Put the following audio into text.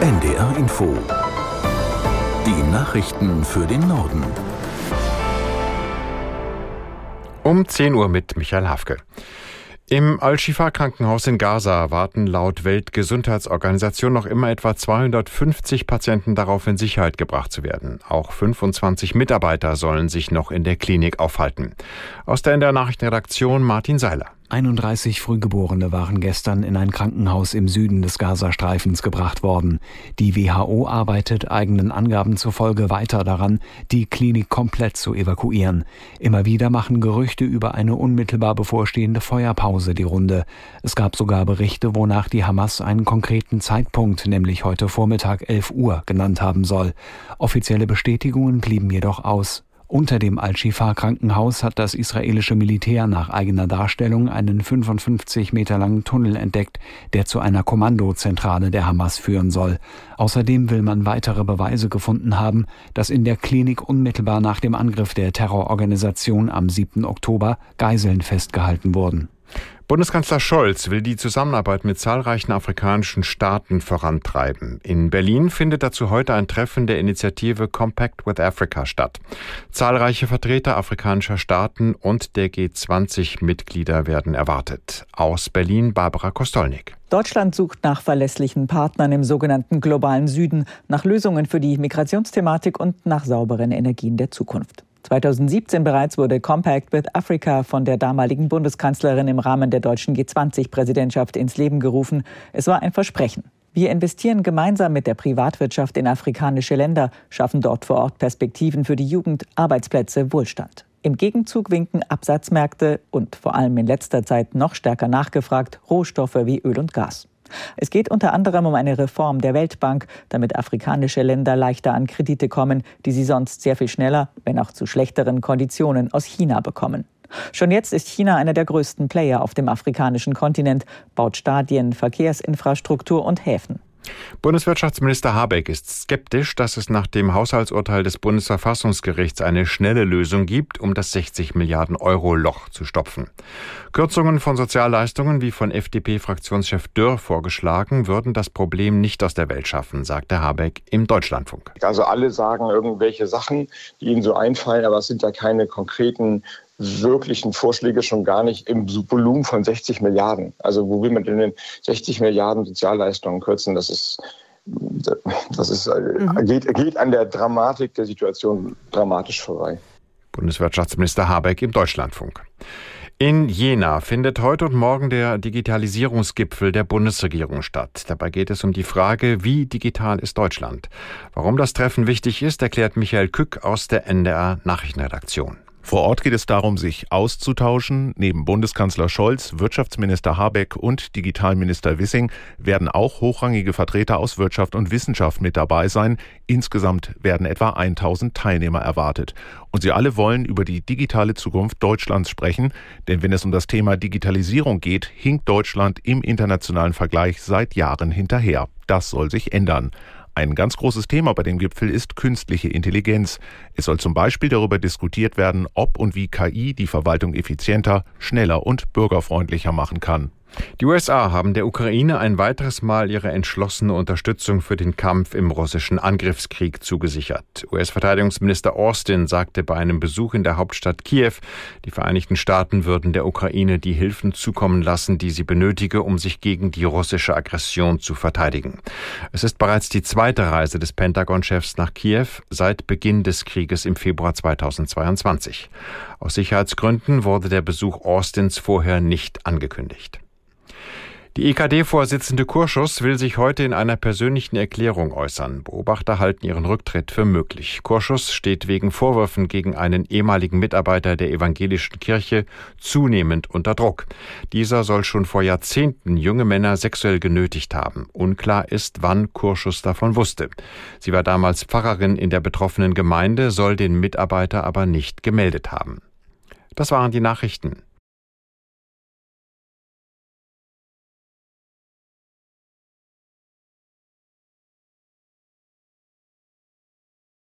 NDR Info. Die Nachrichten für den Norden. Um 10 Uhr mit Michael Hafke. Im Al-Shifa-Krankenhaus in Gaza warten laut Weltgesundheitsorganisation noch immer etwa 250 Patienten darauf, in Sicherheit gebracht zu werden. Auch 25 Mitarbeiter sollen sich noch in der Klinik aufhalten. Aus der NDR Nachrichtenredaktion Martin Seiler. 31 Frühgeborene waren gestern in ein Krankenhaus im Süden des Gazastreifens gebracht worden. Die WHO arbeitet eigenen Angaben zufolge weiter daran, die Klinik komplett zu evakuieren. Immer wieder machen Gerüchte über eine unmittelbar bevorstehende Feuerpause die Runde. Es gab sogar Berichte, wonach die Hamas einen konkreten Zeitpunkt, nämlich heute Vormittag 11 Uhr, genannt haben soll. Offizielle Bestätigungen blieben jedoch aus. Unter dem Al-Shifa-Krankenhaus hat das israelische Militär nach eigener Darstellung einen 55 Meter langen Tunnel entdeckt, der zu einer Kommandozentrale der Hamas führen soll. Außerdem will man weitere Beweise gefunden haben, dass in der Klinik unmittelbar nach dem Angriff der Terrororganisation am 7. Oktober Geiseln festgehalten wurden. Bundeskanzler Scholz will die Zusammenarbeit mit zahlreichen afrikanischen Staaten vorantreiben. In Berlin findet dazu heute ein Treffen der Initiative Compact with Africa statt. Zahlreiche Vertreter afrikanischer Staaten und der G20-Mitglieder werden erwartet. Aus Berlin Barbara Kostolnik. Deutschland sucht nach verlässlichen Partnern im sogenannten globalen Süden, nach Lösungen für die Migrationsthematik und nach sauberen Energien der Zukunft. 2017 bereits wurde Compact with Africa von der damaligen Bundeskanzlerin im Rahmen der deutschen G20-Präsidentschaft ins Leben gerufen. Es war ein Versprechen. Wir investieren gemeinsam mit der Privatwirtschaft in afrikanische Länder, schaffen dort vor Ort Perspektiven für die Jugend, Arbeitsplätze, Wohlstand. Im Gegenzug winken Absatzmärkte und vor allem in letzter Zeit noch stärker nachgefragt Rohstoffe wie Öl und Gas. Es geht unter anderem um eine Reform der Weltbank, damit afrikanische Länder leichter an Kredite kommen, die sie sonst sehr viel schneller, wenn auch zu schlechteren Konditionen aus China bekommen. Schon jetzt ist China einer der größten Player auf dem afrikanischen Kontinent, baut Stadien, Verkehrsinfrastruktur und Häfen. Bundeswirtschaftsminister Habeck ist skeptisch, dass es nach dem Haushaltsurteil des Bundesverfassungsgerichts eine schnelle Lösung gibt, um das 60 Milliarden Euro Loch zu stopfen. Kürzungen von Sozialleistungen, wie von FDP-Fraktionschef Dürr vorgeschlagen, würden das Problem nicht aus der Welt schaffen, sagte Habeck im Deutschlandfunk. Also alle sagen irgendwelche Sachen, die ihnen so einfallen, aber es sind ja keine konkreten wirklichen Vorschläge schon gar nicht im Volumen von 60 Milliarden. Also wo will man denn 60 Milliarden Sozialleistungen kürzen? Das ist das ist, mhm. geht, geht an der Dramatik der Situation dramatisch vorbei. Bundeswirtschaftsminister Habeck im Deutschlandfunk. In Jena findet heute und morgen der Digitalisierungsgipfel der Bundesregierung statt. Dabei geht es um die Frage, wie digital ist Deutschland? Warum das Treffen wichtig ist, erklärt Michael Kück aus der NDR Nachrichtenredaktion. Vor Ort geht es darum, sich auszutauschen. Neben Bundeskanzler Scholz, Wirtschaftsminister Habeck und Digitalminister Wissing werden auch hochrangige Vertreter aus Wirtschaft und Wissenschaft mit dabei sein. Insgesamt werden etwa 1000 Teilnehmer erwartet. Und sie alle wollen über die digitale Zukunft Deutschlands sprechen. Denn wenn es um das Thema Digitalisierung geht, hinkt Deutschland im internationalen Vergleich seit Jahren hinterher. Das soll sich ändern. Ein ganz großes Thema bei dem Gipfel ist künstliche Intelligenz. Es soll zum Beispiel darüber diskutiert werden, ob und wie KI die Verwaltung effizienter, schneller und bürgerfreundlicher machen kann. Die USA haben der Ukraine ein weiteres Mal ihre entschlossene Unterstützung für den Kampf im russischen Angriffskrieg zugesichert. US-Verteidigungsminister Austin sagte bei einem Besuch in der Hauptstadt Kiew, die Vereinigten Staaten würden der Ukraine die Hilfen zukommen lassen, die sie benötige, um sich gegen die russische Aggression zu verteidigen. Es ist bereits die zweite Reise des Pentagon-Chefs nach Kiew seit Beginn des Krieges im Februar 2022. Aus Sicherheitsgründen wurde der Besuch Austins vorher nicht angekündigt. Die EKD-Vorsitzende Kurschus will sich heute in einer persönlichen Erklärung äußern. Beobachter halten ihren Rücktritt für möglich. Kurschus steht wegen Vorwürfen gegen einen ehemaligen Mitarbeiter der evangelischen Kirche zunehmend unter Druck. Dieser soll schon vor Jahrzehnten junge Männer sexuell genötigt haben. Unklar ist, wann Kurschus davon wusste. Sie war damals Pfarrerin in der betroffenen Gemeinde, soll den Mitarbeiter aber nicht gemeldet haben. Das waren die Nachrichten.